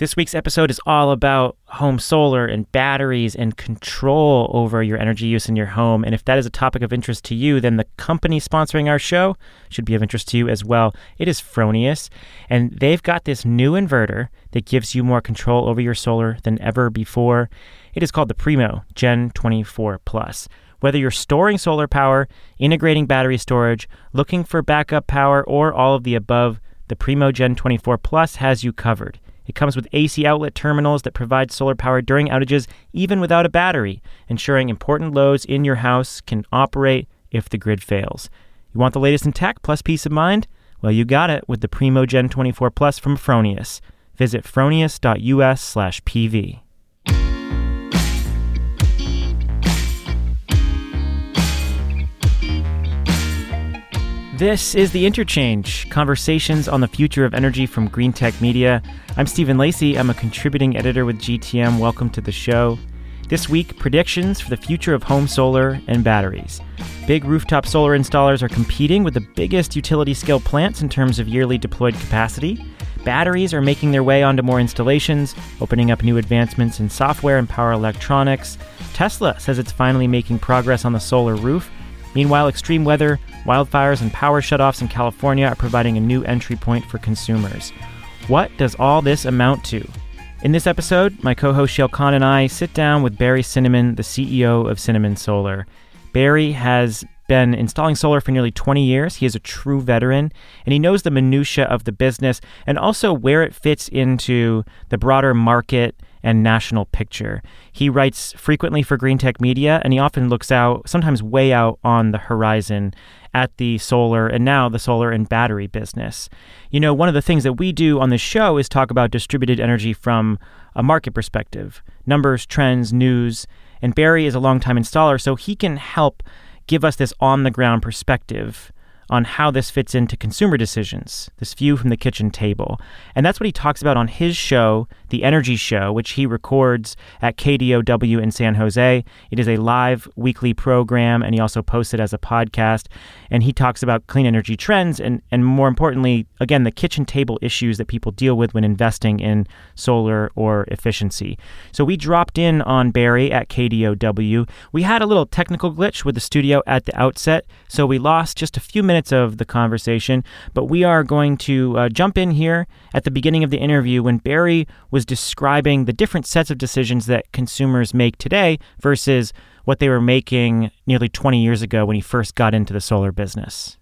This week's episode is all about home solar and batteries and control over your energy use in your home. And if that is a topic of interest to you, then the company sponsoring our show should be of interest to you as well. It is Fronius, and they've got this new inverter that gives you more control over your solar than ever before. It is called the Primo Gen 24 Plus. Whether you're storing solar power, integrating battery storage, looking for backup power, or all of the above, the Primo Gen 24 Plus has you covered. It comes with AC outlet terminals that provide solar power during outages, even without a battery, ensuring important loads in your house can operate if the grid fails. You want the latest in tech plus peace of mind? Well, you got it with the Primo Gen 24 Plus from Fronius. Visit fronius.us/pv. This is The Interchange Conversations on the Future of Energy from Greentech Media. I'm Stephen Lacey. I'm a contributing editor with GTM. Welcome to the show. This week, predictions for the future of home solar and batteries. Big rooftop solar installers are competing with the biggest utility scale plants in terms of yearly deployed capacity. Batteries are making their way onto more installations, opening up new advancements in software and power electronics. Tesla says it's finally making progress on the solar roof. Meanwhile, extreme weather, wildfires, and power shutoffs in California are providing a new entry point for consumers. What does all this amount to? In this episode, my co host Shayle Kann and I sit down with Barry Cinnamon, the CEO of Cinnamon Solar. Barry has been installing solar for nearly 20 years. He is a true veteran, and he knows the minutiae of the business and also where it fits into the broader market and national picture. He writes frequently for Greentech Media, and he often looks out, sometimes way out on the horizon, at the solar and now the solar and battery business. You know, one of the things that we do on the show is talk about distributed energy from a market perspective numbers, trends, news. And Barry is a longtime installer, so he can help give us this on the ground perspective on how this fits into consumer decisions, this view from the kitchen table. And that's what he talks about on his show, The Energy Show, which he records at KDOW in San Jose. It is a live weekly program, and he also posts it as a podcast. And he talks about clean energy trends and, and more importantly, again, the kitchen table issues that people deal with when investing in solar or efficiency. So we dropped in on Barry at KDOW. We had a little technical glitch with the studio at the outset, so we lost just a few minutes minutes of the conversation, but we are going to uh, jump in here at the beginning of the interview when Barry was describing the different sets of decisions that consumers make today versus what they were making nearly 20 years ago when he first got into the solar business.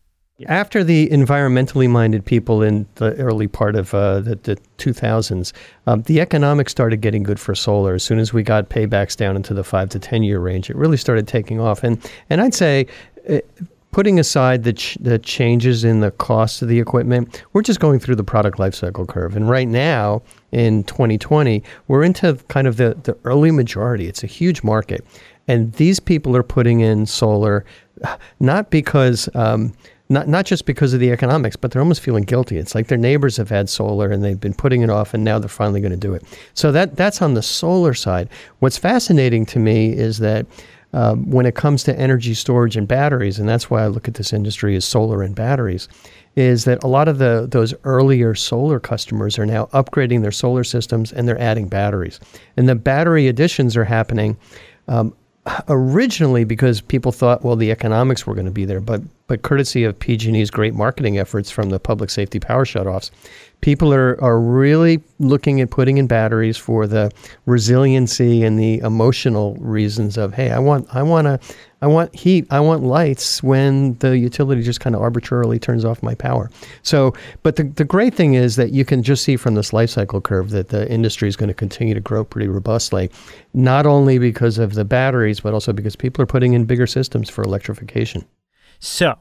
After the environmentally minded people in the early part of uh, the, the, 2000s, um, the economics started getting good for solar. As soon as we got paybacks down into the five to 10 year range, it really started taking off. And, and I'd say, it, uh, putting aside the, ch- the changes in the cost of the equipment, we're just going through the product lifecycle curve. And right now, in 2020, we're into kind of the, the early majority. It's a huge market. And these people are putting in solar not because. Um, not not just because of the economics, but they're almost feeling guilty. It's like their neighbors have had solar and they've been putting it off, and now they're finally going to do it. So that that's on the solar side. What's fascinating to me is that um, when it comes to energy storage and batteries, and that's why I look at this industry as solar and batteries, is that a lot of the those earlier solar customers are now upgrading their solar systems and they're adding batteries, and the battery additions are happening. Um, originally because people thought well the economics were going to be there but but courtesy of PG&E's great marketing efforts from the public safety power shutoffs people are, are really looking at putting in batteries for the resiliency and the emotional reasons of hey i want i want to i want heat i want lights when the utility just kind of arbitrarily turns off my power. So but the, the great thing is that you can just see from this life cycle curve that the industry is going to continue to grow pretty robustly not only because of the batteries but also because people are putting in bigger systems for electrification. So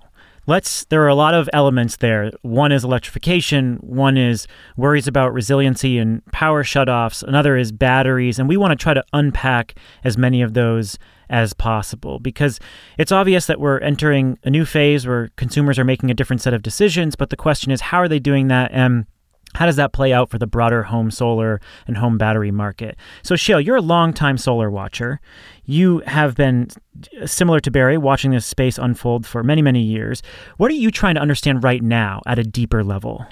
let's there are a lot of elements there. One is electrification one is worries about resiliency and power shutoffs another is batteries and we want to try to unpack as many of those as possible because it's obvious that we're entering a new phase where consumers are making a different set of decisions but the question is how are they doing that? And how does that play out for the broader home solar and home battery market? So, Shayle, you're a longtime solar watcher. You have been similar to Barry, watching this space unfold for many, many years. What are you trying to understand right now at a deeper level?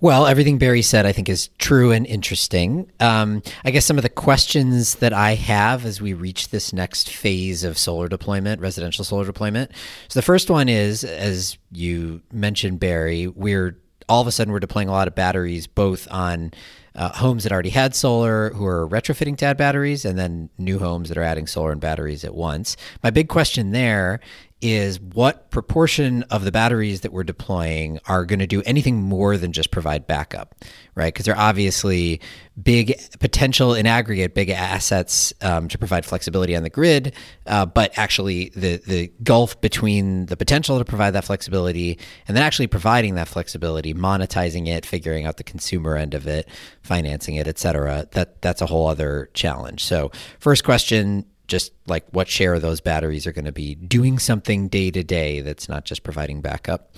Well, everything Barry said, I think, is true and interesting. Um, I guess some of the questions that I have as we reach this next phase of solar deployment, residential solar deployment. So the first one is, as you mentioned, Barry, we're all of a sudden we're deploying a lot of batteries both on uh, homes that already had solar who are retrofitting to add batteries and then new homes that are adding solar and batteries at once. My big question there is what proportion of the batteries that we're deploying are going to do anything more than just provide backup, right? Because they're obviously big potential in aggregate, big assets um, to provide flexibility on the grid, uh, but actually the the gulf between the potential to provide that flexibility and then actually providing that flexibility, monetizing it, figuring out the consumer end of it, financing it, et cetera, that that's a whole other challenge. So, first question just like what share of those batteries are going to be doing something day to day that's not just providing backup.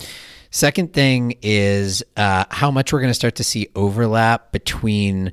Second thing is uh, how much we're going to start to see overlap between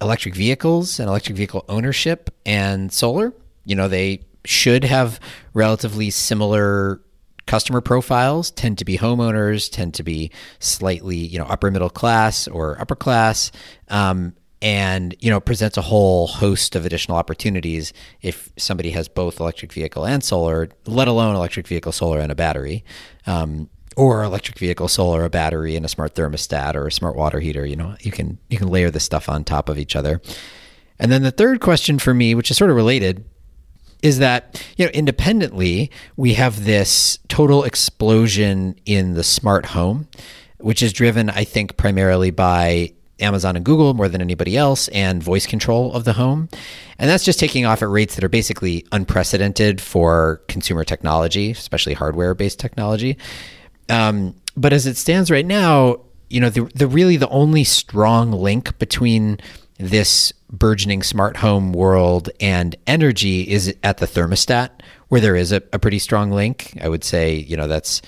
electric vehicles and electric vehicle ownership and solar. You know, they should have relatively similar customer profiles tend to be homeowners tend to be slightly you know upper middle class or upper class um, and you know presents a whole host of additional opportunities if somebody has both electric vehicle and solar let alone electric vehicle solar and a battery. Um, or electric vehicle solar a battery and a smart thermostat or a smart water heater you know you can you can layer this stuff on top of each other. And then the third question for me which is sort of related is that you know independently we have this total explosion in the smart home which is driven i think primarily by Amazon and Google more than anybody else, and voice control of the home. And that's just taking off at rates that are basically unprecedented for consumer technology, especially hardware based technology. Um, but as it stands right now, you know, the, the really the only strong link between this burgeoning smart home world and energy is at the thermostat, where there is a, a pretty strong link. I would say, you know, that's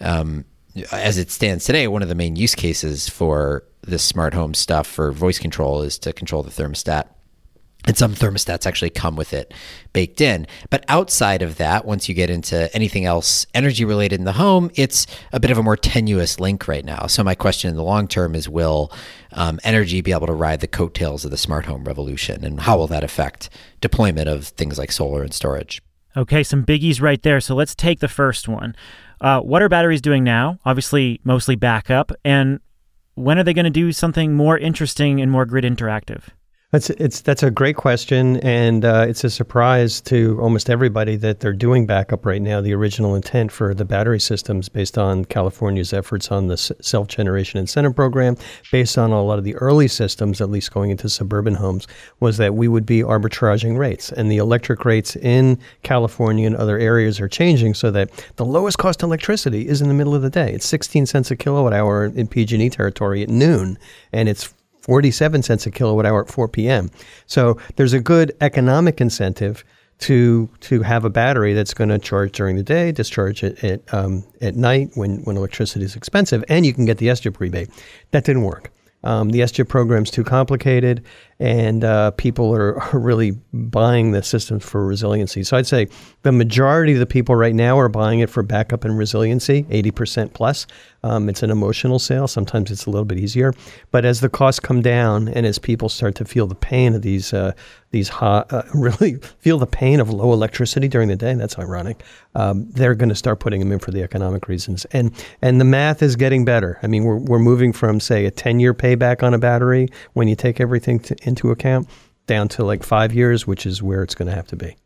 um, as it stands today, one of the main use cases for this smart home stuff for voice control is to control the thermostat. And some thermostats actually come with it baked in. But outside of that, once you get into anything else energy related in the home, it's a bit of a more tenuous link right now. So, my question in the long term is Will um, energy be able to ride the coattails of the smart home revolution? And how will that affect deployment of things like solar and storage? Okay, some biggies right there. So, let's take the first one. Uh, what are batteries doing now? Obviously, mostly backup. And when are they going to do something more interesting and more grid interactive? That's it's that's a great question, and uh, it's a surprise to almost everybody that they're doing backup right now. The original intent for the battery systems, based on California's efforts on the self generation incentive program, based on a lot of the early systems, at least going into suburban homes, was that we would be arbitraging rates, and the electric rates in California and other areas are changing, so that the lowest cost electricity is in the middle of the day. It's 16 cents a kilowatt hour in PG&E territory at noon, and it's 47 cents a kilowatt hour at 4 p.m. So there's a good economic incentive to to have a battery that's going to charge during the day, discharge it at, um, at night when, when electricity is expensive, and you can get the SGIP rebate. That didn't work. Um, the SGIP program's too complicated, and uh, people are, are, really buying the systems for resiliency. So I'd say the majority of the people right now are buying it for backup and resiliency, 80% plus. Um, it's an emotional sale. Sometimes it's a little bit easier. But as the costs come down and as people start to feel the pain of these, uh, these hot, uh, really feel the pain of low electricity during the day, that's ironic, um, they're going to start putting them in for the economic reasons. And, and the math is getting better. I mean, we're, we're moving from, say, a 10 year payback on a battery when you take everything to, into account down to like five years, which is where it's going to have to be.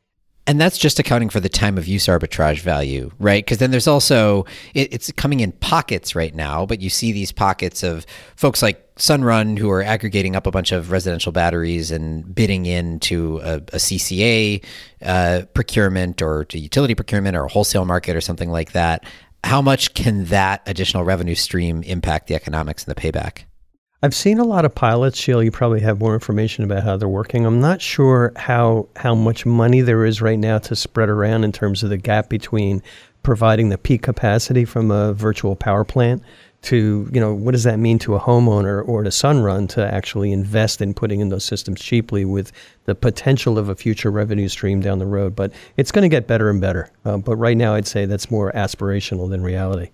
And that's just accounting for the time of use arbitrage value, right? Because then there's also, it, it's coming in pockets right now, but you see these pockets of folks like Sunrun who are aggregating up a bunch of residential batteries and bidding into a, a CCA uh, procurement or to utility procurement or a wholesale market or something like that. How much can that additional revenue stream impact the economics and the payback? I've seen a lot of pilots, Shayle. You probably have more information about how they're working. I'm not sure how how much money there is right now to spread around in terms of the gap between providing the peak capacity from a virtual power plant to you know what does that mean to a homeowner or to Sunrun to actually invest in putting in those systems cheaply with the potential of a future revenue stream down the road. But it's going to get better and better. Uh, but right now, I'd say that's more aspirational than reality.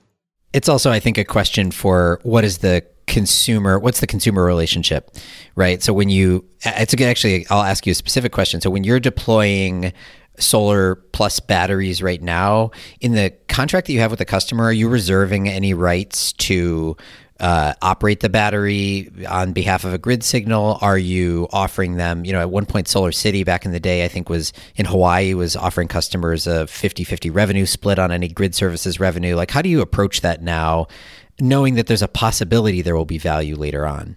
It's also, I think, a question for what is the consumer what's the consumer relationship right so when you it's actually i'll ask you a specific question so when you're deploying solar plus batteries right now in the contract that you have with the customer are you reserving any rights to uh, operate the battery on behalf of a grid signal? Are you offering them, you know, at one point, SolarCity back in the day, I think was in Hawaii, was offering customers a 50 50 revenue split on any grid services revenue. Like, how do you approach that now, knowing that there's a possibility there will be value later on?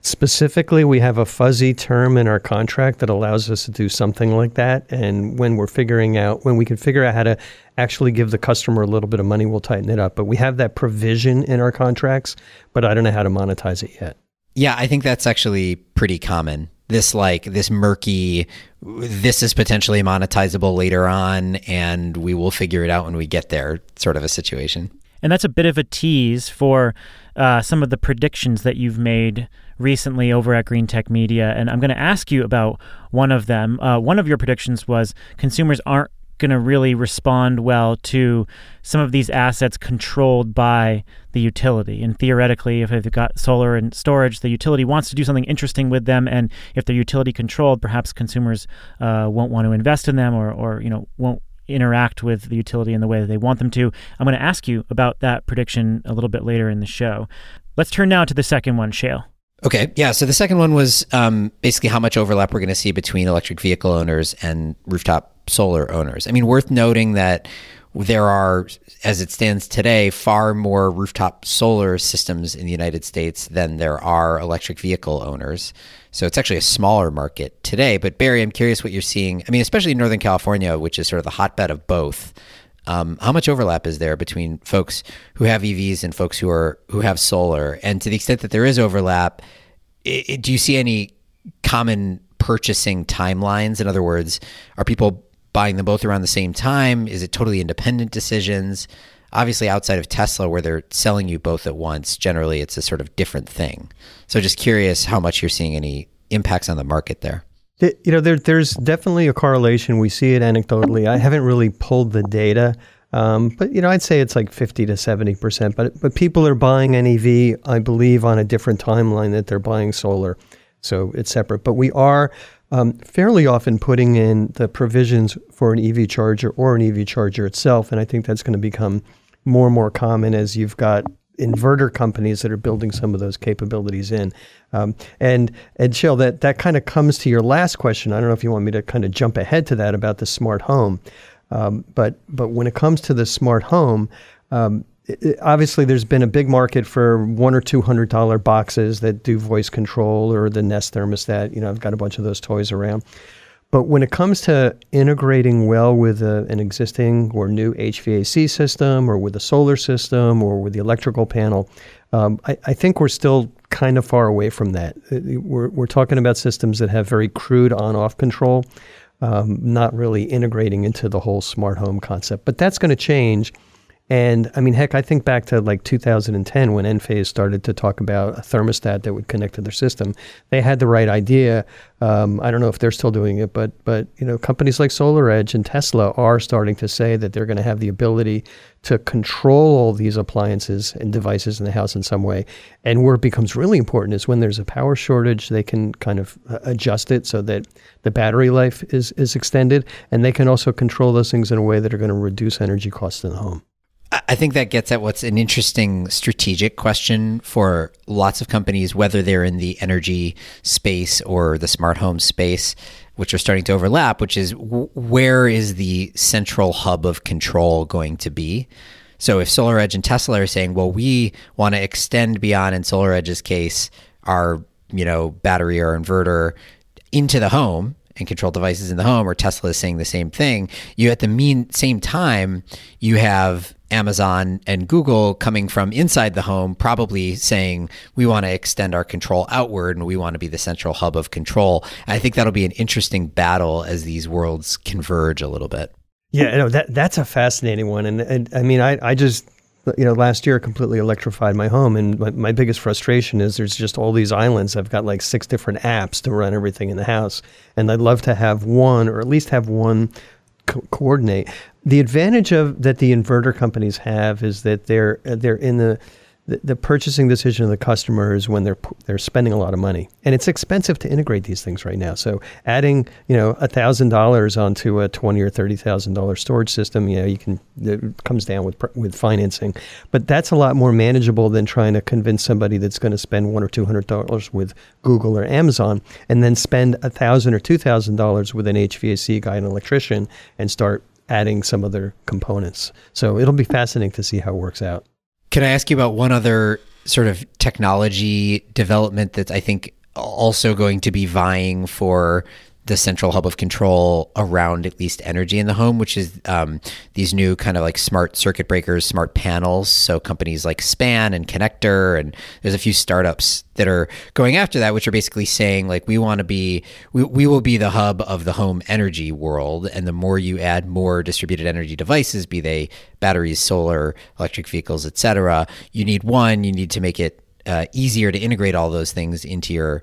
Specifically, we have a fuzzy term in our contract that allows us to do something like that. And when we're figuring out, when we can figure out how to actually give the customer a little bit of money, we'll tighten it up. But we have that provision in our contracts, but I don't know how to monetize it yet. Yeah, I think that's actually pretty common. This like this murky this is potentially monetizable later on and we will figure it out when we get there sort of a situation. And that's a bit of a tease for uh, some of the predictions that you've made recently over at Greentech Media. And I'm going to ask you about one of them. Uh, one of your predictions was consumers aren't going to really respond well to some of these assets controlled by the utility. And theoretically, if they've got solar and storage, the utility wants to do something interesting with them. And if they're utility controlled, perhaps consumers uh, won't want to invest in them or, or you know, won't interact with the utility in the way that they want them to. I'm going to ask you about that prediction a little bit later in the show. Let's turn now to the second one, Shayle. Okay, yeah. So the second one was um, basically how much overlap we're going to see between electric vehicle owners and rooftop solar owners. I mean, worth noting that there are, as it stands today, far more rooftop solar systems in the United States than there are electric vehicle owners. So it's actually a smaller market today. But Barry, I'm curious what you're seeing. I mean, especially in Northern California, which is sort of the hotbed of both. Um, how much overlap is there between folks who have EVs and folks who are who have solar? And to the extent that there is overlap, it, do you see any common purchasing timelines? In other words, are people buying them both around the same time? Is it totally independent decisions? Obviously, outside of Tesla, where they're selling you both at once, generally it's a sort of different thing. So, just curious how much you're seeing any impacts on the market there. You know, there, there's definitely a correlation. We see it anecdotally. I haven't really pulled the data, um, but you know, I'd say it's like 50 to 70 percent. But but people are buying an EV, I believe, on a different timeline that they're buying solar, so it's separate. But we are um, fairly often putting in the provisions for an EV charger or an EV charger itself. And I think that's going to become more and more common as you've got inverter companies that are building some of those capabilities in. Um, and and Shayle, that that kind of comes to your last question. I don't know if you want me to kind of jump ahead to that about the smart home, um, but but when it comes to the smart home. Um, obviously there's been a big market for one or two hundred dollar boxes that do voice control or the Nest thermostat. You know, I've got a bunch of those toys around. But when it comes to integrating well with a, an existing or new HVAC system or with a solar system or with the electrical panel, um, I, I, think we're still kind of far away from that. Uh, we're, we're talking about systems that have very crude on off control, um, not really integrating into the whole smart home concept. But that's going to change and I mean, heck, I think back to like 2010 when Enphase started to talk about a thermostat that would connect to their system. They had the right idea. Um, I don't know if they're still doing it, but but you know, companies like SolarEdge and Tesla are starting to say that they're going to have the ability to control all these appliances and devices in the house in some way. And where it becomes really important is when there's a power shortage, they can kind of uh, adjust it so that the battery life is is extended, and they can also control those things in a way that are going to reduce energy costs in the home. I think that gets at what's an interesting strategic question for lots of companies, whether they're in the energy space or the smart home space, which are starting to overlap, which is where is the central hub of control going to be? So if SolarEdge and Tesla are saying, well, we want to extend beyond, in SolarEdge's case, our you know battery or inverter into the home and control devices in the home, or Tesla is saying the same thing. You at the mean same time you have Amazon and Google coming from inside the home, probably saying we want to extend our control outward and we want to be the central hub of control. I think that'll be an interesting battle as these worlds converge a little bit. Yeah, no, that that's a fascinating one, and, and I mean, I I just you know last year completely electrified my home, and my, my biggest frustration is there's just all these islands. I've got like six different apps to run everything in the house, and I'd love to have one or at least have one co- coordinate. The advantage of that the inverter companies have is that they're they're in the the, purchasing decision of the customer is when they're they're spending a lot of money, and it's expensive to integrate these things right now. So adding you know thousand dollars onto a twenty or thirty thousand dollar storage system, you know, you can it comes down with with financing, but that's a lot more manageable than trying to convince somebody that's going to spend one or two hundred dollars with Google or Amazon, and then spend a thousand or two thousand dollars with an HVAC guy and electrician and start adding some other components. So it'll be fascinating to see how it works out. Can I ask you about one other sort of technology development that I think also going to be vying for the central hub of control around at least energy in the home, which is um, these new kind of like smart circuit breakers, smart panels. So companies like Span and ConnectDER, and there's a few startups that are going after that, which are basically saying like we want to be, we, we will be the hub of the home energy world, and the more you add more distributed energy devices, be they batteries, solar, electric vehicles, etc., you need one, you need to make it uh, easier to integrate all those things into your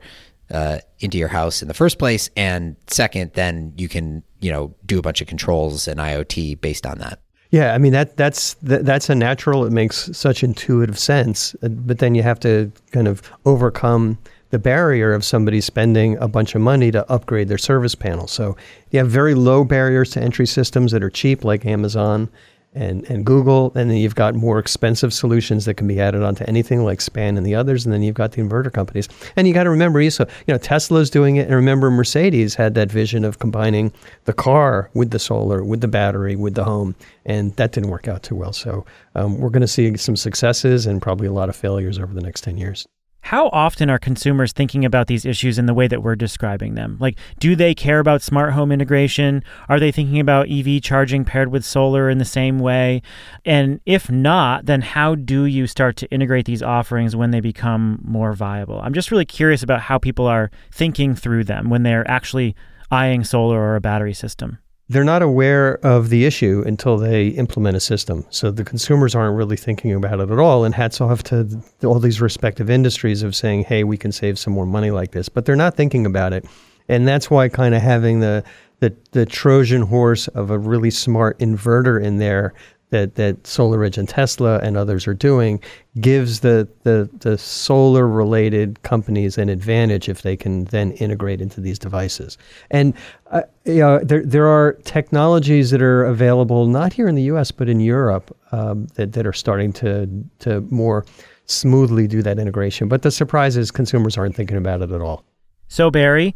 uh, into your house in the first place, and second, then you can you know do a bunch of controls and IoT based on that. Yeah, I mean that that's that, that's a natural. It makes such intuitive sense, uh, but then you have to kind of overcome the barrier of somebody spending a bunch of money to upgrade their service panel. So you have very low barriers to entry systems that are cheap, like Amazon and, and Google. And then you've got more expensive solutions that can be added onto anything like Span and the others. And then you've got the inverter companies. And you got to remember, so you know, Tesla's doing it. And remember, Mercedes had that vision of combining the car with the solar, with the battery, with the home. And that didn't work out too well. So um, we're going to see some successes and probably a lot of failures over the next 10 years. How often are consumers thinking about these issues in the way that we're describing them? Like, do they care about smart home integration? Are they thinking about EV charging paired with solar in the same way? And if not, then how do you start to integrate these offerings when they become more viable? I'm just really curious about how people are thinking through them when they're actually eyeing solar or a battery system they're not aware of the issue until they implement a system. So the consumers aren't really thinking about it at all. And hats off to all these respective industries of saying, hey, we can save some more money like this. But they're not thinking about it. And that's why kind of having the, the, the Trojan horse of a really smart inverter in there that that SolarEdge and Tesla and others are doing gives the the, the solar related companies an advantage if they can then integrate into these devices. And uh, you know, there there are technologies that are available not here in the U.S. but in Europe um, that that are starting to to more smoothly do that integration. But the surprise is consumers aren't thinking about it at all. So Barry.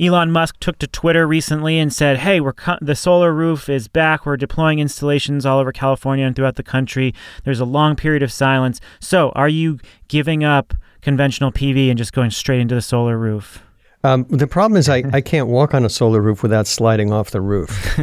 Elon Musk took to Twitter recently and said, "Hey, we're co- the solar roof is back. We're deploying installations all over California and throughout the country. There's a long period of silence. So, are you giving up conventional PV and just going straight into the solar roof?" Um, the problem is I, I can't walk on a solar roof without sliding off the roof.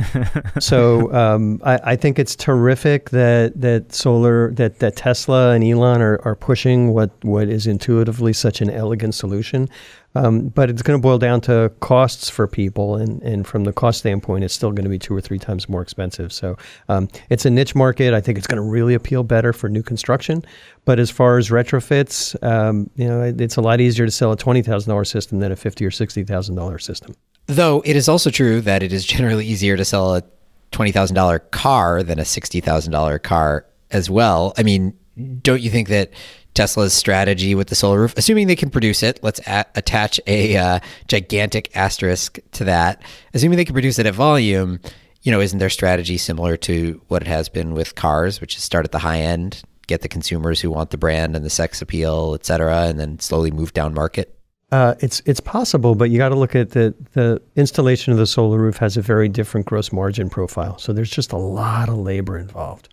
so um, I, I, think it's terrific that that solar that, that Tesla and Elon are, are pushing what, what is intuitively such an elegant solution. Um, but it's going to boil down to costs for people, and, and from the cost standpoint, it's still going to be two or three times more expensive. So um, it's a niche market. I think it's going to really appeal better for new construction. But as far as retrofits, um, you know, it, it's a lot easier to sell a twenty thousand dollar system than a fifty or sixty thousand dollar system. Though it is also true that it is generally easier to sell a twenty thousand dollar car than a sixty thousand dollar car as well. I mean, don't you think that Tesla's strategy with the solar roof, assuming they can produce it. Let's a- attach a uh, gigantic asterisk to that. Assuming they can produce it at volume, you know, isn't their strategy similar to what it has been with cars, which is start at the high end, get the consumers who want the brand and the sex appeal, et cetera, and then slowly move down market? Uh, it's it's possible, but you got to look at the the installation of the solar roof has a very different gross margin profile. So there's just a lot of labor involved.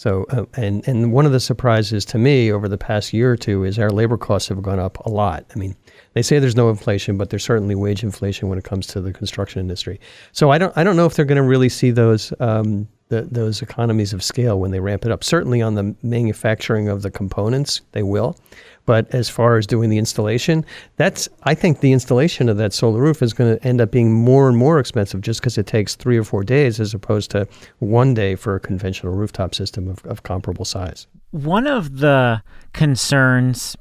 So, uh, and and one of the surprises to me over the past year or two is our labor costs have gone up a lot. I mean, they say there's no inflation, but there's certainly wage inflation when it comes to the construction industry. So I don't I don't know if they're going to really see those um, the, those economies of scale when they ramp it up. Certainly on the manufacturing of the components, they will. But as far as doing the installation, that's I think the installation of that solar roof is going to end up being more and more expensive just because it takes three or four days as opposed to one day for a conventional rooftop system of, of comparable size. One of the concerns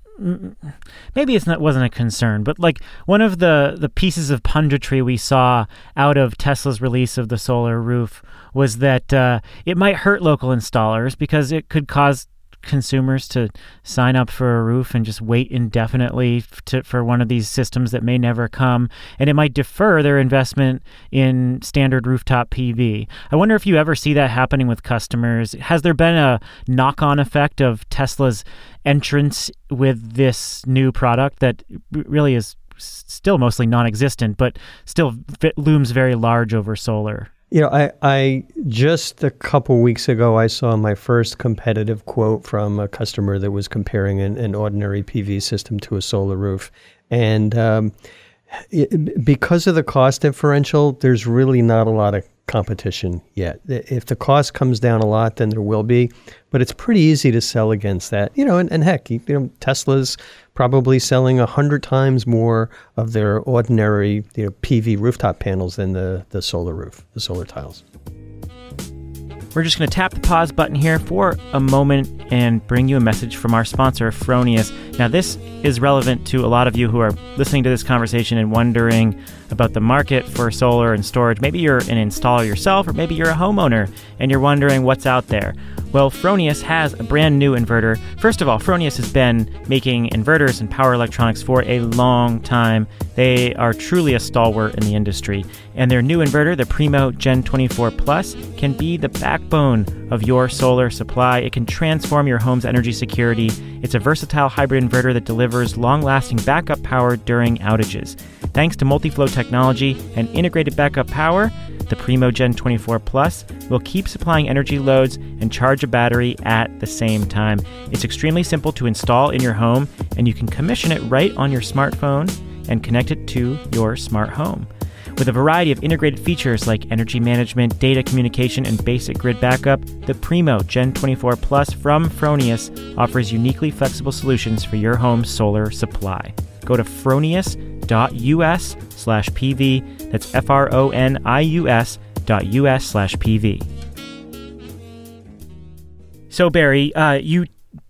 maybe it's not wasn't a concern, but like one of the the pieces of punditry we saw out of Tesla's release of the solar roof was that uh, it might hurt local installers because it could cause consumers to sign up for a roof and just wait indefinitely to, for one of these systems that may never come, and it might defer their investment in standard rooftop PV. I wonder if you ever see that happening with customers. Has there been a knock on effect of Tesla's entrance with this new product that really is still mostly non existent, but still looms very large over solar? You know, I, I just a couple weeks ago I saw my first competitive quote from a customer that was comparing an, an ordinary PV system to a solar roof, and um, it, because of the cost differential, there's really not a lot of competition yet. If the cost comes down a lot, then there will be, but it's pretty easy to sell against that. You know, and, and heck, you, know, Tesla's probably selling a hundred times more of their ordinary you know, PV rooftop panels than the the solar roof, the solar tiles. We're just going to tap the pause button here for a moment and bring you a message from our sponsor, Fronius. Now, this is relevant to a lot of you who are listening to this conversation and wondering about the market for solar and storage. Maybe you're an installer yourself, or maybe you're a homeowner and you're wondering what's out there. Well, Fronius has a brand new inverter. First of all, Fronius has been making inverters and power electronics for a long time. They are truly a stalwart in the industry. And their new inverter, the Primo Gen 24 Plus, can be the backbone of your solar supply. It can transform your home's energy security. It's a versatile hybrid inverter that delivers long lasting backup power during outages. Thanks to multi-flow technology and integrated backup power, the Primo Gen 24 Plus will keep supplying energy loads and charge a battery at the same time. It's extremely simple to install in your home, and you can commission it right on your smartphone and connect it to your smart home. With a variety of integrated features like energy management, data communication, and basic grid backup, the Primo Gen 24 Plus from Fronius offers uniquely flexible solutions for your home's solar supply. Go to fronius.us slash PV. That's F R O N I U S dot US slash PV. So, Barry, uh, you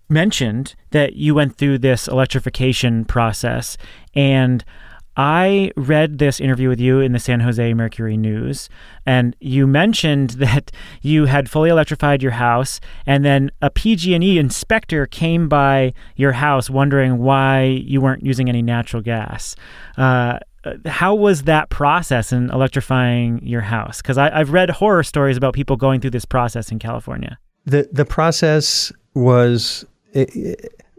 mentioned that you went through this electrification process, and I read this interview with you in the San Jose Mercury News, and you mentioned that you had fully electrified your house, and then a PG&E inspector came by your house wondering why you weren't using any natural gas. Uh, how was that process in electrifying your house? Because I've read horror stories about people going through this process in California. The the process was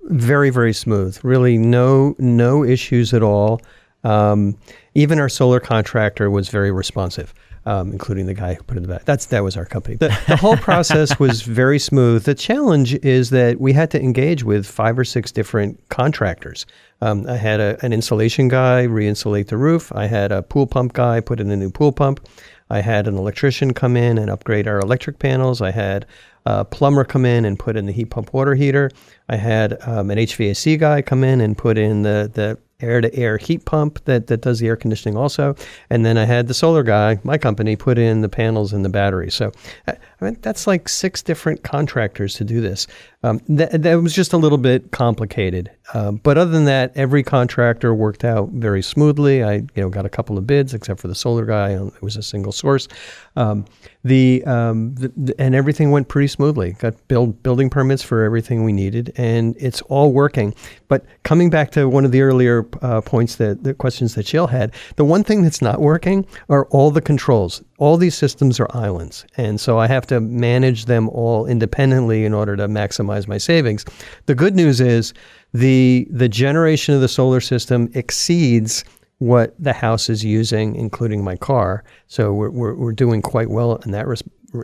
very very smooth. Really, no no issues at all. Um, even our solar contractor was very responsive, um, including the guy who put in the back. That's that was our company. The, the whole process was very smooth. The challenge is that we had to engage with five or six different contractors. Um, I had a, an insulation guy re-insulate the roof. I had a pool pump guy put in a new pool pump. I had an electrician come in and upgrade our electric panels. I had a plumber come in and put in the heat pump water heater. I had um, an HVAC guy come in and put in the the air to air heat pump that, that does the air conditioning also. And then I had the solar guy, my company, put in the panels and the battery. So I mean, that's like six different contractors to do this. Um, that, that was just a little bit complicated. Um, but other than that, every contractor worked out very smoothly. I you know got a couple of bids, except for the solar guy. It was a single source. Um, the, um, the, the, and everything went pretty smoothly. Got build building permits for everything we needed, and it's all working. But coming back to one of the earlier uh, points that the questions that Jill had, the one thing that's not working are all the controls. All these systems are islands, and so I have to manage them all independently in order to maximize my savings. The good news is the the generation of the solar system exceeds what the house is using, including my car. So we're, we're, we're doing quite well in that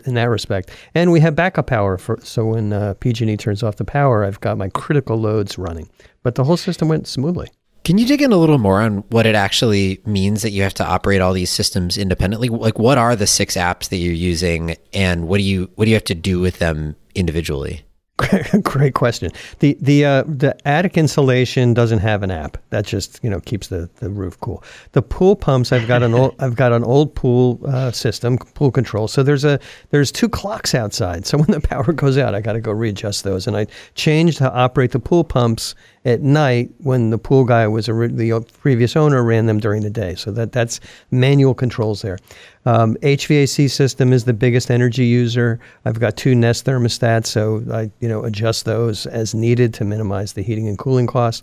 in that respect. And we have backup power for so when uh, PG&E turns off the power, I've got my critical loads running. But the whole system went smoothly. Can you dig in a little more on what it actually means that you have to operate all these systems independently? Like, what are the six apps that you're using, and what do you what do you have to do with them individually? Great question. The the uh, the attic insulation doesn't have an app. That just you know keeps the, the roof cool. The pool pumps. I've got an old I've got an old pool uh, system, pool control. So there's a there's two clocks outside. So when the power goes out, I got to go readjust those. And I changed how to operate the pool pumps at night when the pool guy was a, the previous owner ran them during the day. So that that's manual controls there. Um, HVAC system is the biggest energy user. I've got two Nest thermostats, so I you know adjust those as needed to minimize the heating and cooling costs.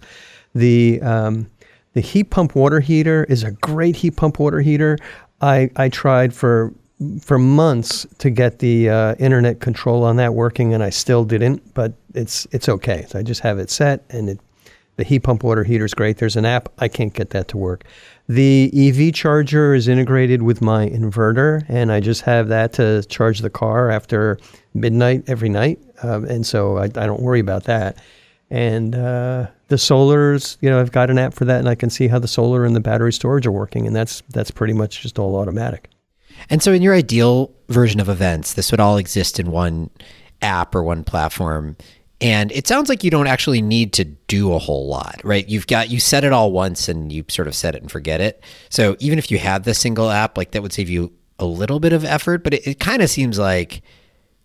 The um, the heat pump water heater is a great heat pump water heater. I, I tried for for months to get the uh, internet control on that working, and I still didn't. But it's it's okay. So I just have it set, and it, the heat pump water heater is great. There's an app. I can't get that to work. The EV charger is integrated with my inverter, and I just have that to charge the car after midnight every night, um, and so I, I, don't worry about that. And uh, the solars, you know, I've got an app for that, and I can see how the solar and the battery storage are working, and that's that's pretty much just all automatic. And so, in your ideal version of events, this would all exist in one app or one platform. And it sounds like you don't actually need to do a whole lot, right? You've got, you set it all once and you sort of set it and forget it. So even if you had the single app, like that would save you a little bit of effort, but it, it kind of seems like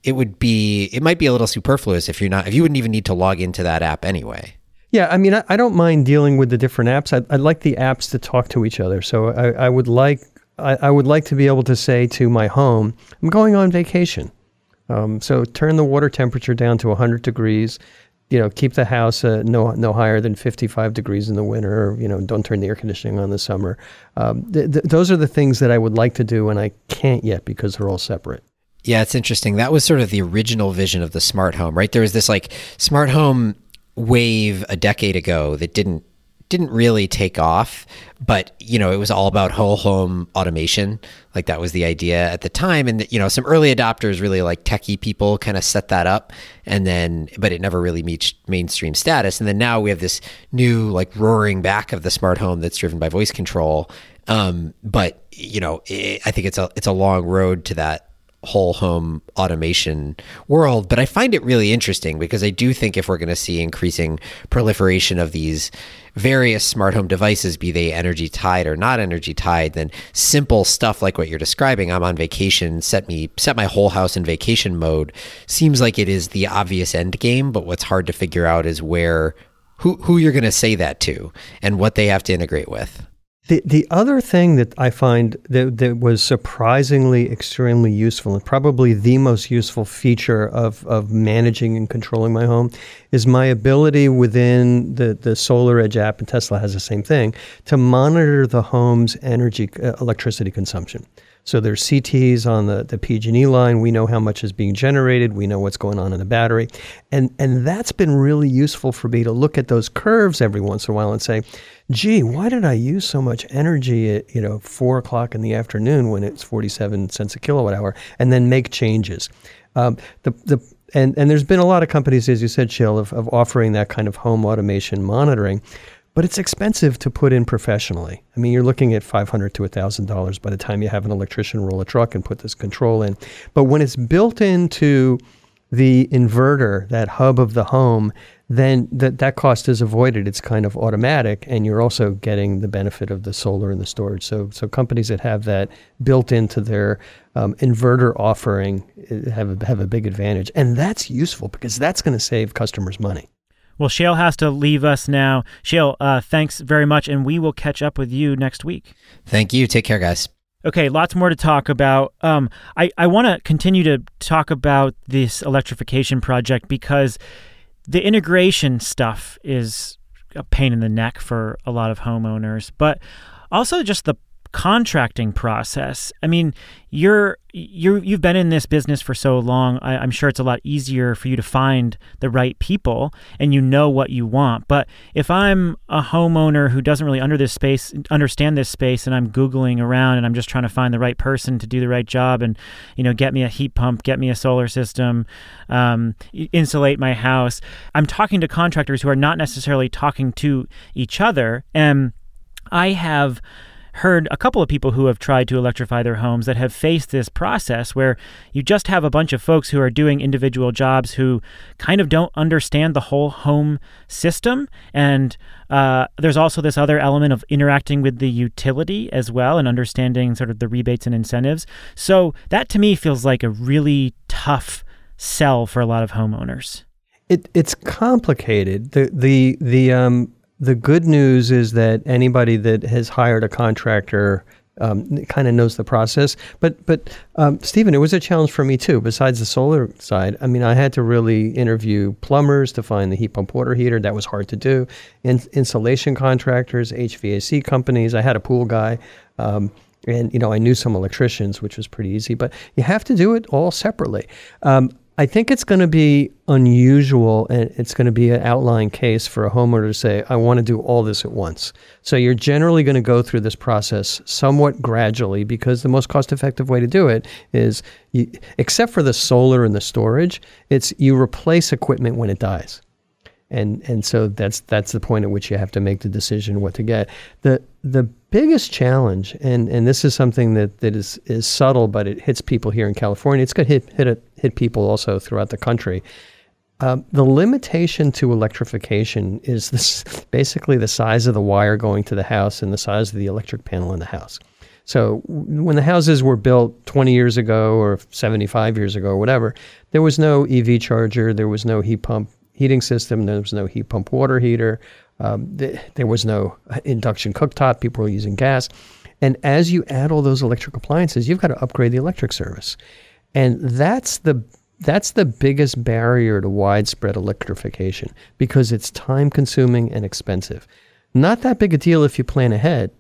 it would be, it might be a little superfluous if you're not, if you wouldn't even need to log into that app anyway. Yeah, I mean, I, I don't mind dealing with the different apps. I, I like the apps to talk to each other. So I, I would like I, I, would like to be able to say to my home, I'm going on vacation. Um, so turn the water temperature down to 100 degrees. You know, keep the house uh, no no higher than 55 degrees in the winter. Or, you know, don't turn the air conditioning on the summer. Um, th- th- those are the things that I would like to do, and I can't yet because they're all separate. Yeah, it's interesting. That was sort of the original vision of the smart home, right? There was this like smart home wave a decade ago that didn't didn't really take off, but you know, it was all about whole home automation. Like that was the idea at the time. And you know, some early adopters, really like techie people, kind of set that up, and then, but it never really reached mainstream status. And then now we have this new like roaring back of the smart home that's driven by voice control. Um, but you know, it, I think it's a it's a long road to that whole home automation world. But I find it really interesting because I do think if we're going to see increasing proliferation of these various smart home devices, be they energy tied or not energy tied, then simple stuff like what you're describing, I'm on vacation, set me set my whole house in vacation mode, seems like it is the obvious end game. But what's hard to figure out is where who who you're going to say that to and what they have to integrate with. The, the other thing that I find that, that was surprisingly extremely useful and probably the most useful feature of, of managing and controlling my home is my ability within the, the SolarEdge app, and Tesla has the same thing, to monitor the home's energy, uh, electricity consumption. So there's CTs on the, the PG&E line. We know how much is being generated. We know what's going on in the battery. And, and that's been really useful for me to look at those curves every once in a while and say, gee, why did I use so much energy at, you know, four o'clock in the afternoon when it's 47 cents a kilowatt hour and then make changes. Um, the, the, and, and there's been a lot of companies, as you said, Shayle, of, of offering that kind of home automation monitoring but it's expensive to put in professionally. I mean, you're looking at $500 to $1,000 by the time you have an electrician roll a truck and put this control in. But when it's built into the inverter, that hub of the home, then that, that cost is avoided. It's kind of automatic, and you're also getting the benefit of the solar and the storage. So, so companies that have that built into their um, inverter offering eh, have a, have a big advantage, and that's useful because that's going to save customers money. Well, Shayle has to leave us now. Shayle, uh, thanks very much, and we will catch up with you next week. Thank you. Take care, guys. Okay, lots more to talk about. Um, I, I want to continue to talk about this electrification project because the integration stuff is a pain in the neck for a lot of homeowners, but also just the contracting process. I mean, you're you you've been in this business for so long. I, am sure it's a lot easier for you to find the right people, and you know what you want. But if I'm a homeowner who doesn't really under this space understand this space, and I'm googling around, and I'm just trying to find the right person to do the right job, and you know, get me a heat pump, get me a solar system, um, insulate my house. I'm talking to contractors who are not necessarily talking to each other, and I have heard a couple of people who have tried to electrify their homes that have faced this process where you just have a bunch of folks who are doing individual jobs who kind of don't understand the whole home system. And uh, there's also this other element of interacting with the utility as well and understanding sort of the rebates and incentives. So that to me feels like a really tough sell for a lot of homeowners. It, it's complicated. The the the um the good news is that anybody that has hired a contractor um, kind of knows the process. But but um, Stephen, it was a challenge for me too. Besides the solar side, I mean, I had to really interview plumbers to find the heat pump water heater. That was hard to do. In, insulation contractors, HVAC companies. I had a pool guy. Um, and you know, I knew some electricians, which was pretty easy. But you have to do it all separately. I think it's going to be unusual and it's going to be an outlying case for a homeowner to say, I want to do all this at once. So you're generally going to go through this process somewhat gradually because the most cost effective way to do it is, you, except for the solar and the storage, it's you replace equipment when it dies and and so that's that's the point at which you have to make the decision what to get. the The biggest challenge, and and this is something that, that is is subtle, but it hits people here in California. It's going to hit hit hit people also throughout the country. Um, the limitation to electrification is this basically the size of the wire going to the house and the size of the electric panel in the house. So when the houses were built 20 years ago or 75 years ago or whatever, there was no EV charger, there was no heat pump heating system. There was no heat pump water heater. Um, th- there was no induction cooktop. People were using gas. And as you add all those electric appliances, you've got to upgrade the electric service. And that's the that's the biggest barrier to widespread electrification because it's time consuming and expensive. Not that big a deal if you plan ahead,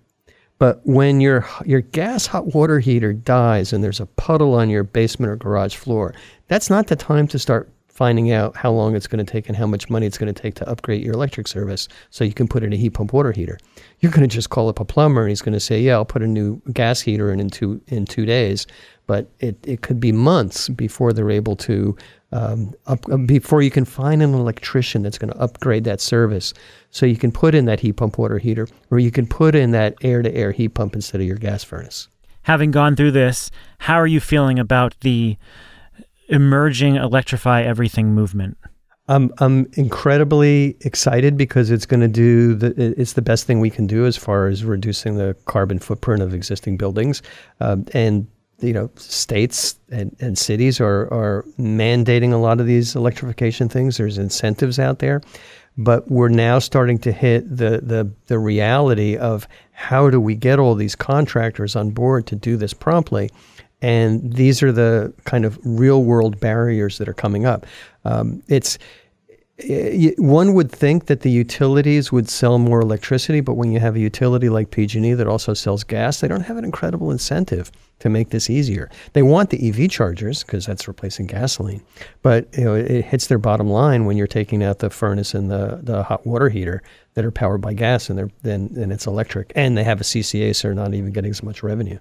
but when your your gas hot water heater dies and there's a puddle on your basement or garage floor, that's not the time to start finding out how long it's going to take and how much money it's going to take to upgrade your electric service so you can put in a heat pump water heater. You're going to just call up a plumber and he's going to say, "Yeah, I'll put a new gas heater in in two in two days." But it, it could be months before they're able to um, up, uh, before you can find an electrician that's going to upgrade that service so you can put in that heat pump water heater or you can put in that air to air heat pump instead of your gas furnace. Having gone through this, how are you feeling about the emerging electrify everything movement? I'm I'm incredibly excited because it's going to do the it's the best thing we can do as far as reducing the carbon footprint of existing buildings, um, and you know states and, and cities are are mandating a lot of these electrification things. There's incentives out there, but we're now starting to hit the the the reality of how do we get all these contractors on board to do this promptly and these are the kind of real world barriers that are coming up. Um, it's Eh, one would think that the utilities would sell more electricity, but when you have a utility like PG&E that also sells gas, they don't have an incredible incentive to make this easier. They want the EV chargers because that's replacing gasoline, but you know it hits their bottom line when you're taking out the furnace and the, the hot water heater that are powered by gas, and they're then and it's electric, and they have a CCA, so they're not even getting as much revenue.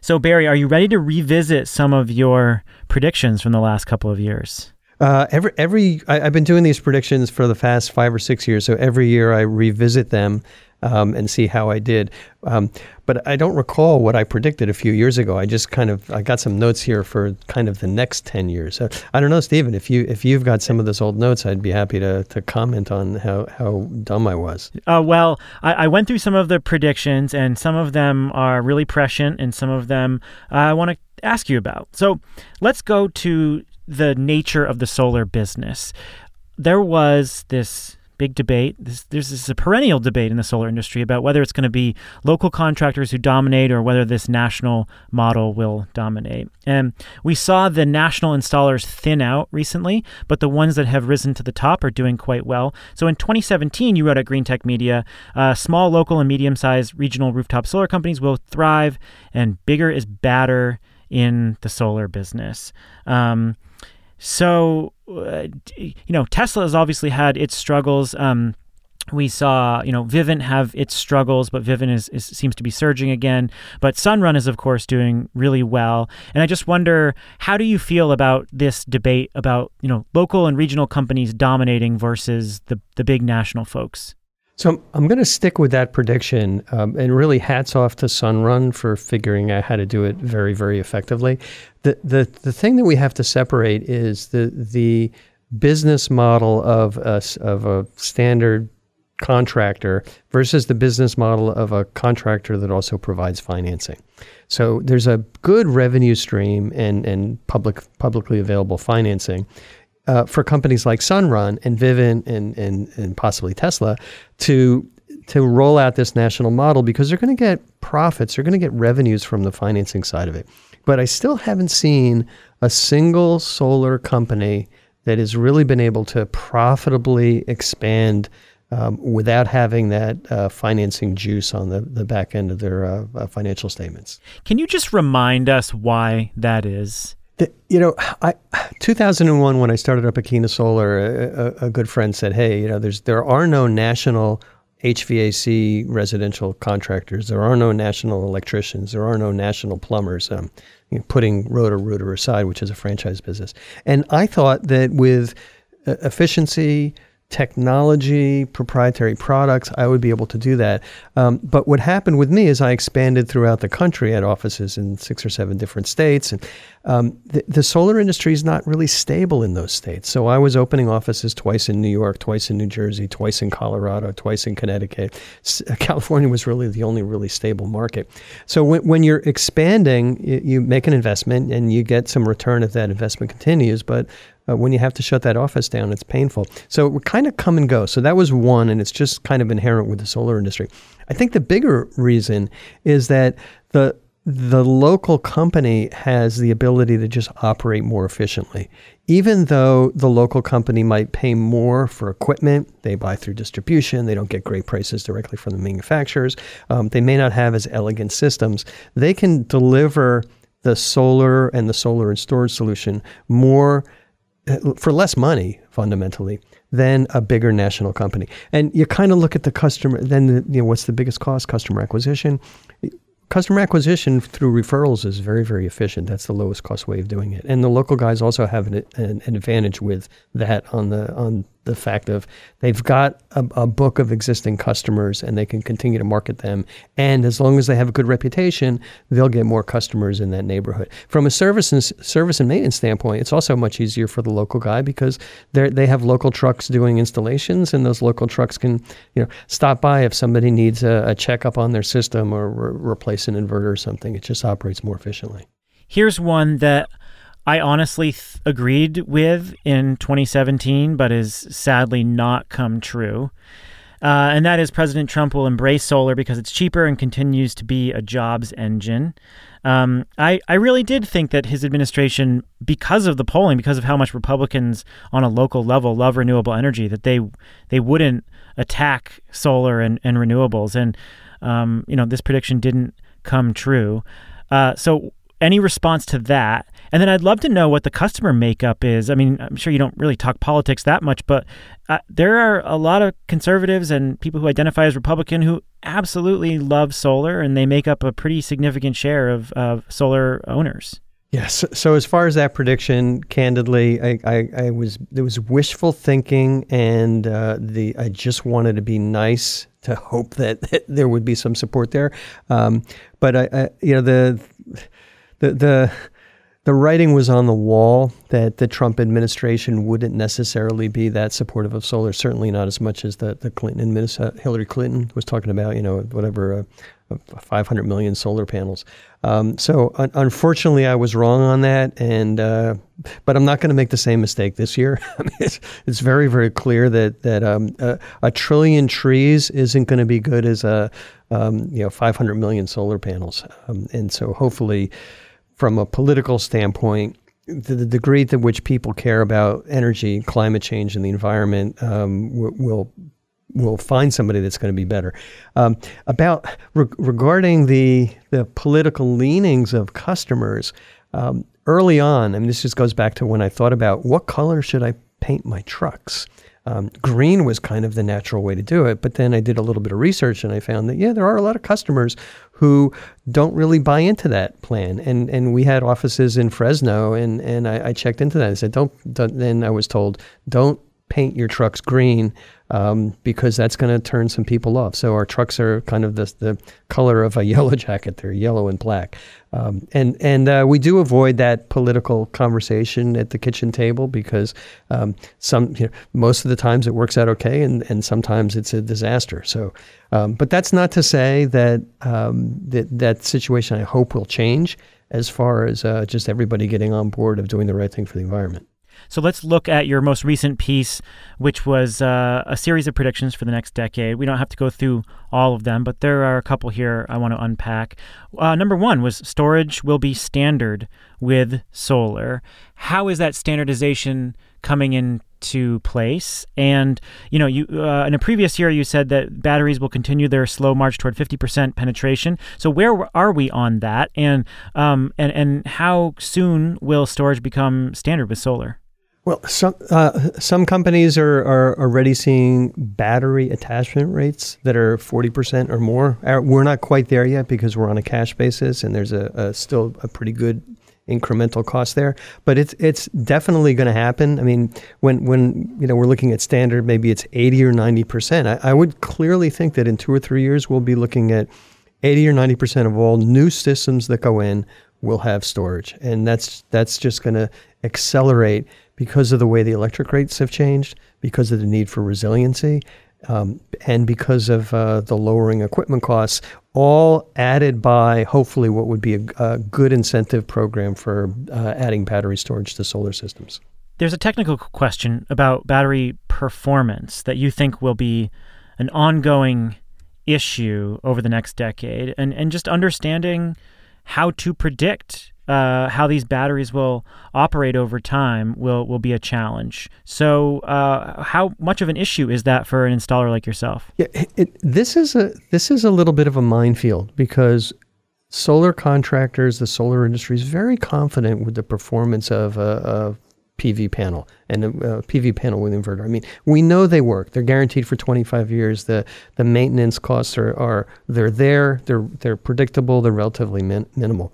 So, Barry, are you ready to revisit some of your predictions from the last couple of years? Uh, every every I, have been doing these predictions for the past five or six years. So every year I revisit them um, and see how I did. Um, but I don't recall what I predicted a few years ago. I just kind of I got some notes here for kind of the next ten years. So I don't know, Stephen. If you if you've got some of those old notes, I'd be happy to to comment on how how dumb I was. Uh, well, I, I went through some of the predictions, and some of them are really prescient, and some of them uh, I want to ask you about. So let's go to the nature of the solar business. There was this big debate. This, this a perennial debate in the solar industry about whether it's going to be local contractors who dominate or whether this national model will dominate. And we saw the national installers thin out recently, but the ones that have risen to the top are doing quite well. So in 2017, you wrote at Greentech Media, uh, small, local, and medium-sized regional rooftop solar companies will thrive, and bigger is better in the solar business. Um, so, uh, you know, Tesla has obviously had its struggles. Um, we saw, you know, Vivint have its struggles, but Vivint is, is, seems to be surging again. But Sunrun is, of course, doing really well. And I just wonder, how do you feel about this debate about, you know, local and regional companies dominating versus the the big national folks? So I'm going to stick with that prediction, um, and really hats off to Sunrun for figuring out how to do it very, very effectively. The the the thing that we have to separate is the the business model of a, of a standard contractor versus the business model of a contractor that also provides financing. So there's a good revenue stream and and public publicly available financing uh, for companies like Sunrun and Vivint and, and, and possibly Tesla to to roll out this national model because they're going to get profits, they're going to get revenues from the financing side of it. But I still haven't seen a single solar company that has really been able to profitably expand um, without having that uh, financing juice on the, the back end of their uh, uh financial statements. Can you just remind us why that is? The, you know, I 2001 when I started up Akeena Solar, a, a, good friend said, "Hey, you know, there's there are no national HVAC residential contractors. There are no national electricians. There are no national plumbers." Um, you know, putting Roto Rooter aside, which is a franchise business, and I thought that with uh, efficiency, technology, proprietary products, I would be able to do that. Um, but what happened with me is I expanded throughout the country at offices in six or seven different states. And um, the, the, solar industry is not really stable in those states. So I was opening offices twice in New York, twice in New Jersey, twice in Colorado, twice in Connecticut. S- California was really the only really stable market. So when, when you're expanding, you, you make an investment and you get some return if that investment continues. But uh, when you have to shut that office down, it's painful. So we kind of come and go. So that was one, and it's just kind of inherent with the solar industry. I think the bigger reason is that the the local company has the ability to just operate more efficiently. Even though the local company might pay more for equipment, they buy through distribution, they don't get great prices directly from the manufacturers, um, they may not have as elegant systems, they can deliver the solar and the solar and storage solution more for less money fundamentally than a bigger national company. And you kind of look at the customer. Then the, you know what's the biggest cost? Customer acquisition. Customer acquisition through referrals is very, very efficient. That's the lowest cost way of doing it. And the local guys also have an, an, an advantage with that on the on the fact of they've got a, a, book of existing customers and they can continue to market them. And as long as they have a good reputation, they'll get more customers in that neighborhood. From a service and service and maintenance standpoint, it's also much easier for the local guy because they they have local trucks doing installations, and those local trucks can you know stop by if somebody needs a, a checkup on their system or re- replace an inverter or something. It just operates more efficiently. Here's one that I honestly th- agreed with in 2017, but has sadly not come true. Uh, and that is President Trump will embrace solar because it's cheaper and continues to be a jobs engine. Um, I, I really did think that his administration, because of the polling, because of how much Republicans on a local level love renewable energy, that they they wouldn't attack solar and, and renewables. And um, you know this prediction didn't come true. Uh, so any response to that? And then I'd love to know what the customer makeup is. I mean, I'm sure you don't really talk politics that much, but uh, there are a lot of conservatives and people who identify as Republican who absolutely love solar, and they make up a pretty significant share of, of solar owners. Yes. So, as far as that prediction, candidly, I, I, I was there was wishful thinking, and uh, the I just wanted to be nice to hope that, that there would be some support there. Um, but I, I, you know, the the the the writing was on the wall that the Trump administration wouldn't necessarily be that supportive of solar. Certainly not as much as the the Clinton administration. Hillary Clinton was talking about, you know, whatever. Uh, 500 million solar panels. Um, so un- unfortunately, I was wrong on that, and uh, but I'm not going to make the same mistake this year. It's, it's very very clear that that um, a, a, trillion trees isn't going to be good as a um, you know 500 million solar panels, um, and so hopefully from a political standpoint, the, degree to which people care about energy, climate change, and the environment um, will will find somebody that's going to be better. Um, about re- regarding the the political leanings of customers um, early on, I mean, this just goes back to when I thought about what color should I paint my trucks. Um, green was kind of the natural way to do it. But then I did a little bit of research and I found that, yeah, there are a lot of customers who don't really buy into that plan. And and we had offices in Fresno and, and I, I checked into that. I said, don't, don't, then I was told, don't paint your trucks green um, because that's going to turn some people off. So our trucks are kind of the, the color of a yellow jacket. They're yellow and black. Um, and and uh, we do avoid that political conversation at the kitchen table because um, some you know, most of the times it works out okay, and, and sometimes it's a disaster. So, um, but that's not to say that um, that that situation I hope will change as far as uh, just everybody getting on board of doing the right thing for the environment. So let's look at your most recent piece, which was uh, a series of predictions for the next decade. We don't have to go through all of them, but there are a couple here I want to unpack. Uh, number one was storage will be standard with solar. How is that standardization coming into place? And you know, you uh, in a previous year you said that batteries will continue their slow march toward 50% penetration. So where are we on that? And um, and and how soon will storage become standard with solar? Well, some uh, some companies are, are already seeing battery attachment rates that are forty percent or more. Uh, we're not quite there yet because we're on a cash basis, and there's a, a still a pretty good incremental cost there. But it's it's definitely going to happen. I mean, when when you know we're looking at standard, maybe it's eighty or ninety percent. I, I would clearly think that in two or three years we'll be looking at eighty or ninety percent of all new systems that go in will have storage, and that's that's just going to accelerate because of the way the electric rates have changed, because of the need for resiliency, um, and because of uh, the lowering equipment costs, all added by hopefully what would be a, a good incentive program for uh, adding battery storage to solar systems. There's a technical question about battery performance that you think will be an ongoing issue over the next decade, and, and just understanding how to predict uh, how these batteries will operate over time will will be a challenge. So, uh, how much of an issue is that for an installer like yourself? Yeah, it, this is a this is a little bit of a minefield because solar contractors, the solar industry is very confident with the performance of a, a PV panel and a, a, PV panel with inverter. I mean, we know they work. They're guaranteed for 25 years. The the maintenance costs are, are they're there. They're they're predictable. They're relatively min- minimal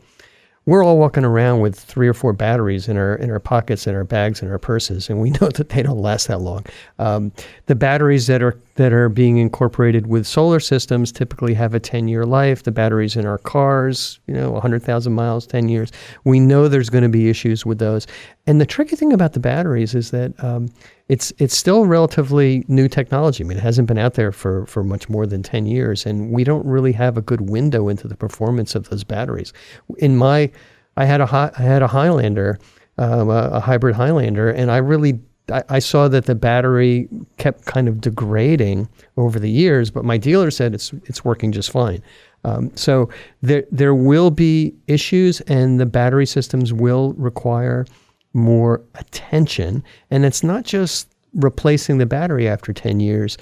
we're all walking around with three or four batteries in our in our pockets, in our bags, in our purses, and we know that they don't last that long. Um, the batteries that are that are being incorporated with solar systems typically have a 10 year life. The batteries in our cars, you know, 100,000 miles, 10 years. We know there's going to be issues with those. And the tricky thing about the batteries is that um, it's it's still relatively new technology. I mean, it hasn't been out there for, for much more than 10 years, and we don't really have a good window into the performance of those batteries. In my, I had a I had a Highlander, um, a, a hybrid Highlander, and I really I, saw that the battery kept kind of degrading over the years, but my dealer said it's it's working just fine. Um, so there there will be issues, and the battery systems will require more attention. And it's not just replacing the battery after 10 years.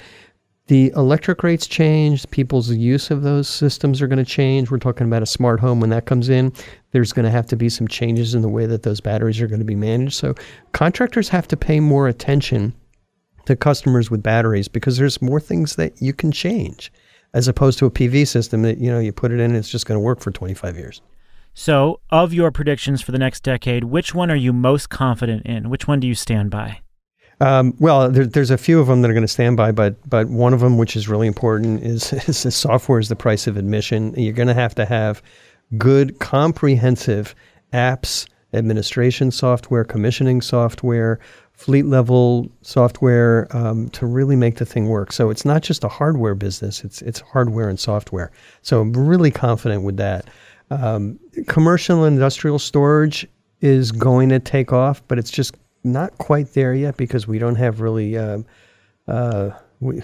The electric rates change, people's use of those systems are going to change. We're talking about a smart home when that comes in. There's going to have to be some changes in the way that those batteries are going to be managed. So contractors have to pay more attention to customers with batteries because there's more things that you can change as opposed to a PV system that you know you put it in and it's just going to work for 25 years. So, of your predictions for the next decade, which one are you most confident in? Which one do you stand by? Um, well, there, there's a few of them that are going to stand by, but but one of them, which is really important, is, is the software is the price of admission. You're going to have to have good, comprehensive apps, administration software, commissioning software, fleet level software um, to really make the thing work. So it's not just a hardware business; it's it's hardware and software. So I'm really confident with that. Um, commercial industrial storage is going to take off, but it's just not quite there yet because we don't have really uh, uh, we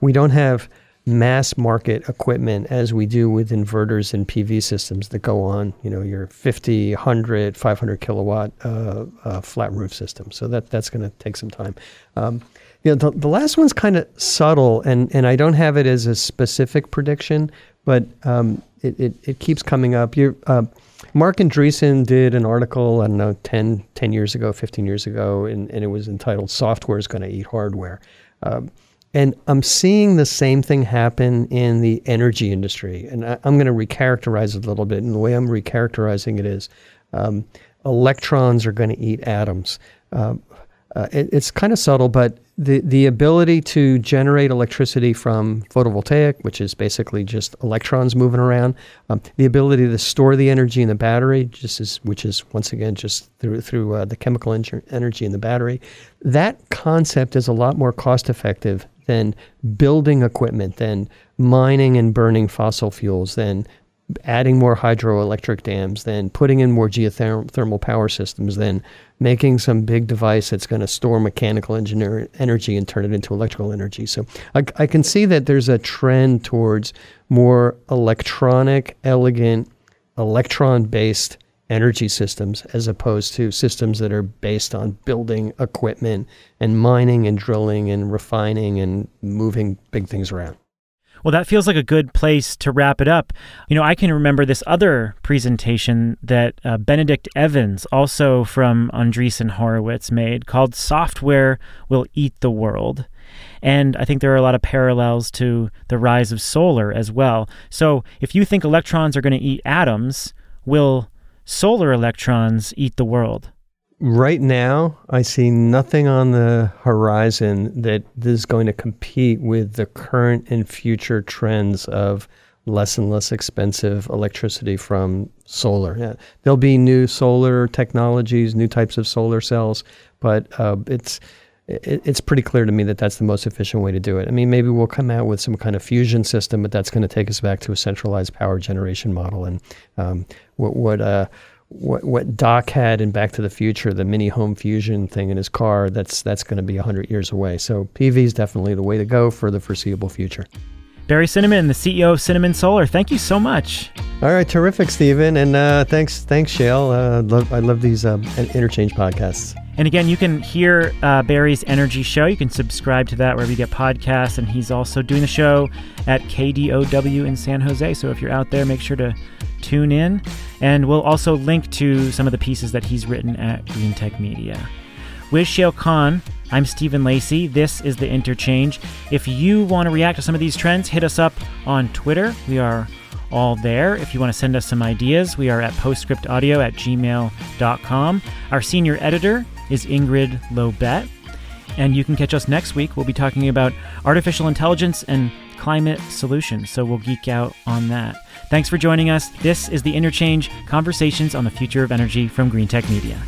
we don't have mass market equipment as we do with inverters and PV systems that go on, you know, your 50, 100, 500 kilowatt uh, uh, flat roof system. So that that's going to take some time. Um, you know, the, the last one's kind of subtle, and, and I don't have it as a specific prediction, but um, it, it, it, keeps coming up. you Marc Andreessen did an article, I don't know, 10, 10 years ago, 15 years ago, and, and it was entitled Software is Going to Eat Hardware. Um, and I'm seeing the same thing happen in the energy industry. And I, am going to recharacterize it a little bit. And the way I'm recharacterizing it is um, electrons are going to eat atoms. Um, uh, it, it's kind of subtle, but the, the ability to generate electricity from photovoltaic, which is basically just electrons moving around, um, the ability to store the energy in the battery, just which is once again just through through uh, the chemical en- energy in the battery, that concept is a lot more cost effective than building equipment, than mining and burning fossil fuels, than adding more hydroelectric dams, then putting in more geothermal power systems, then making some big device that's going to store mechanical engineer energy and turn it into electrical energy. So I, I can see that there's a trend towards more electronic, elegant, electron based energy systems as opposed to systems that are based on building equipment and mining and drilling and refining and moving big things around. Well, that feels like a good place to wrap it up. You know, I can remember this other presentation that uh, Benedict Evans, also from Andreessen Horowitz, made called Software Will Eat the World. And I think there are a lot of parallels to the rise of solar as well. So if you think electrons are going to eat atoms, will solar electrons eat the world? Right now, I see nothing on the horizon that is going to compete with the current and future trends of less and less expensive electricity from solar. Yeah, there'll be new solar technologies, new types of solar cells, but uh, it's it, it's pretty clear to me that that's the most efficient way to do it. I mean, maybe we'll come out with some kind of fusion system, but that's going to take us back to a centralized power generation model. And um, what what uh, what what Doc had in Back to the Future, the mini home fusion thing in his car, that's that's going to be hundred years away. So PV is definitely the way to go for the foreseeable future. Barry Cinnamon, the CEO of Cinnamon Solar. Thank you so much. All right, terrific, Stephen, and uh, thanks, thanks, Shayle. Uh, love, I love these um, interchange podcasts. And again, you can hear uh, Barry's Energy Show. You can subscribe to that wherever you get podcasts. And he's also doing the show at KDOW in San Jose. So if you're out there, make sure to tune in. And we'll also link to some of the pieces that he's written at Greentech Media. With Shayle Kann, I'm Stephen Lacey. This is The Interchange. If you want to react to some of these trends, hit us up on Twitter. We are all there. If you want to send us some ideas, we are at postscriptaudio at gmail.com. Our senior editor is Ingrid Lobet. And you can catch us next week. We'll be talking about artificial intelligence and climate solutions. So we'll geek out on that. Thanks for joining us. This is The Interchange Conversations on the Future of Energy from Greentech Media.